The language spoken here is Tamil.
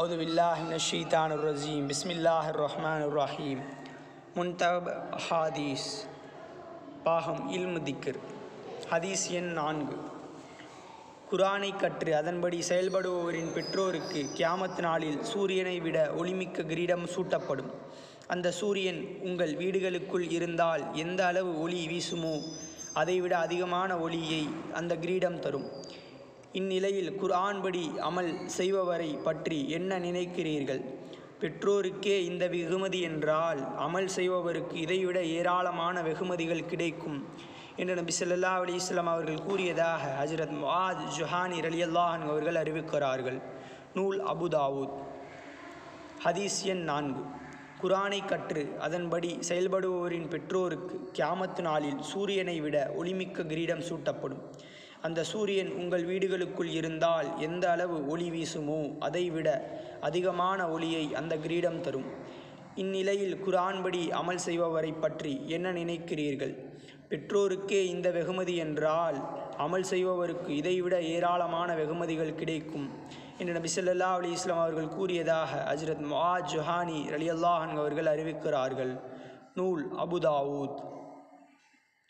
அவுது வில்லாஹின் ஷீதான் ரஜீம் பிஸ்மில்லாஹ் ரஹ்மான் ரஹீம் முன்தப் ஹாதீஸ் பாகம் இல்மு திக்கர் ஹதீஸ் எண் நான்கு. குரானை கற்று அதன்படி செயல்படுபவரின் பெற்றோருக்கு கியாமத் நாளில் சூரியனை விட ஒளிமிக்க கிரீடம் சூட்டப்படும். அந்த சூரியன் உங்கள் வீடுகளுக்குள் இருந்தால் எந்த அளவு ஒளி வீசுமோ அதைவிட அதிகமான ஒளியை அந்த கிரீடம் தரும். இந்நிலையில் குர்ஆன் படி அமல் செய்பவரை பற்றி என்ன நினைக்கிறீர்கள்? பெற்றோருக்கே இந்த வெகுமதி என்றால் அமல் செய்பவருக்கு இதைவிட ஏராளமான வெகுமதிகள் கிடைக்கும் என்று நபி சொல்லா அலி இஸ்லாம் அவர்கள் கூறியதாக ஹஜரத் முஆத் ஜுஹானி ரலியல்லாஹு அவர்கள் அறிவிக்கிறார்கள். நூல் அபுதாவூத் ஹதீஸ் எண் நான்கு. குரானை கற்று அதன்படி செயல்படுபவரின் பெற்றோருக்கு கியாமத்து நாளில் சூரியனை விட ஒளிமிக்க கிரீடம் சூட்டப்படும். அந்த சூரியன் உங்கள் வீடுகளுக்குள் இருந்தால் எந்த அளவு ஒளி வீசுமோ அதைவிட அதிகமான ஒளியை அந்த கிரீடம் தரும். இந்நிலையில் குரான்படி அமல் செய்பவரை பற்றி என்ன நினைக்கிறீர்கள்? பெற்றோருக்கே இந்த வெகுமதி என்றால் அமல் செய்பவருக்கு இதைவிட ஏராளமான வெகுமதிகள் கிடைக்கும் என்று நபி ஸல்லல்லாஹு அலி இஸ்லாம் அவர்கள் கூறியதாக ஹஜ்ரத் மா ஜுஹானி ரலியல்லாஹு அவர்கள் அறிவிக்கிறார்கள். நூல் அபுதாவூத்